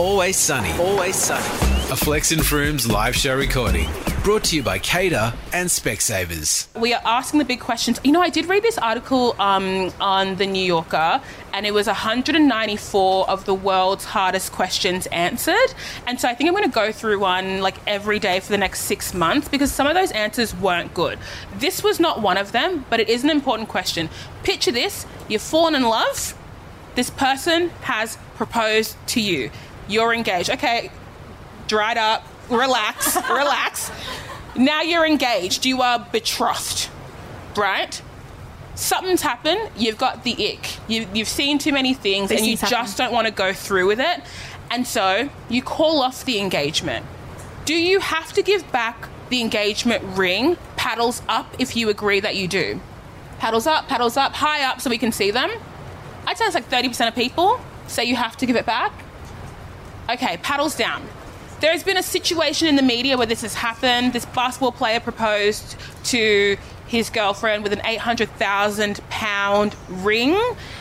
Always Sunny. Always Sunny. A Flex and Frooms live show recording. Brought to you by CADA and Specsavers. We are asking the big questions. You know, I did read this article um, on the New Yorker, and it was 194 of the world's hardest questions answered. And so I think I'm going to go through one like every day for the next six months because some of those answers weren't good. This was not one of them, but it is an important question. Picture this: you've fallen in love. This person has proposed to you. You're engaged. Okay, dried up. Relax, relax. Now you're engaged. You are betrothed, right? Something's happened. You've got the ick. You, you've seen too many things, These and you things just don't want to go through with it. And so you call off the engagement. Do you have to give back the engagement ring? Paddles up if you agree that you do. Paddles up, paddles up, high up so we can see them. I'd say it's like 30% of people say you have to give it back. Okay, paddles down. There's been a situation in the media where this has happened. This basketball player proposed to his girlfriend with an 800,000 pound ring.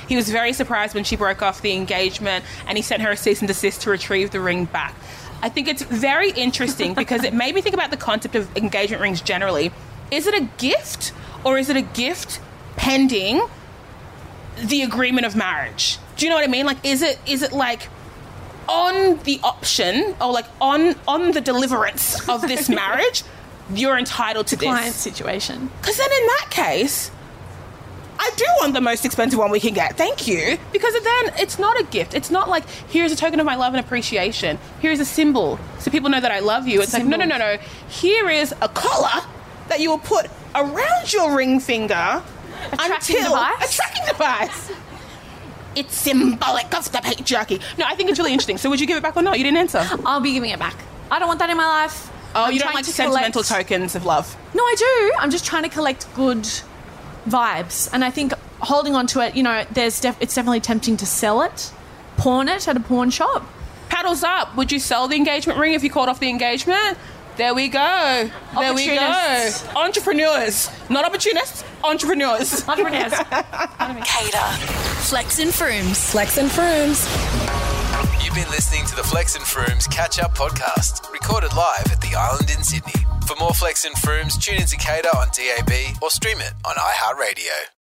He was very surprised when she broke off the engagement and he sent her a cease and desist to retrieve the ring back. I think it's very interesting because it made me think about the concept of engagement rings generally. Is it a gift or is it a gift pending the agreement of marriage? Do you know what I mean? Like, is it is it like on the option or like on on the deliverance of this marriage, you're entitled to this. Client situation. Because then in that case, I do want the most expensive one we can get. Thank you. Because then it's not a gift. It's not like here's a token of my love and appreciation. Here's a symbol so people know that I love you. It's like no, no, no, no. Here is a collar that you will put around your ring finger. A tracking until, device? A tracking device. It's symbolic of the patriarchy. No, I think it's really interesting. So would you give it back or not? You didn't answer. I'll be giving it back. I don't want that in my life. Oh, I'm you don't trying like to sentimental collect- tokens of love. No, I do. I'm just trying to collect good vibes, and I think holding on to it, you know, there's def- it's definitely tempting to sell it, pawn it at a pawn shop. Paddles up. Would you sell the engagement ring if you called off the engagement? There we go. There we go. Opportunists. Entrepreneurs. Not opportunists, entrepreneurs. Entrepreneurs. CADA. Flex and Frooms. Flex and Frooms. You've been listening to the Flex and Frooms Catch Up Podcast, recorded live at the Island in Sydney. For more Flex and Frooms, tune into CADA on DAB or stream it on iHeartRadio.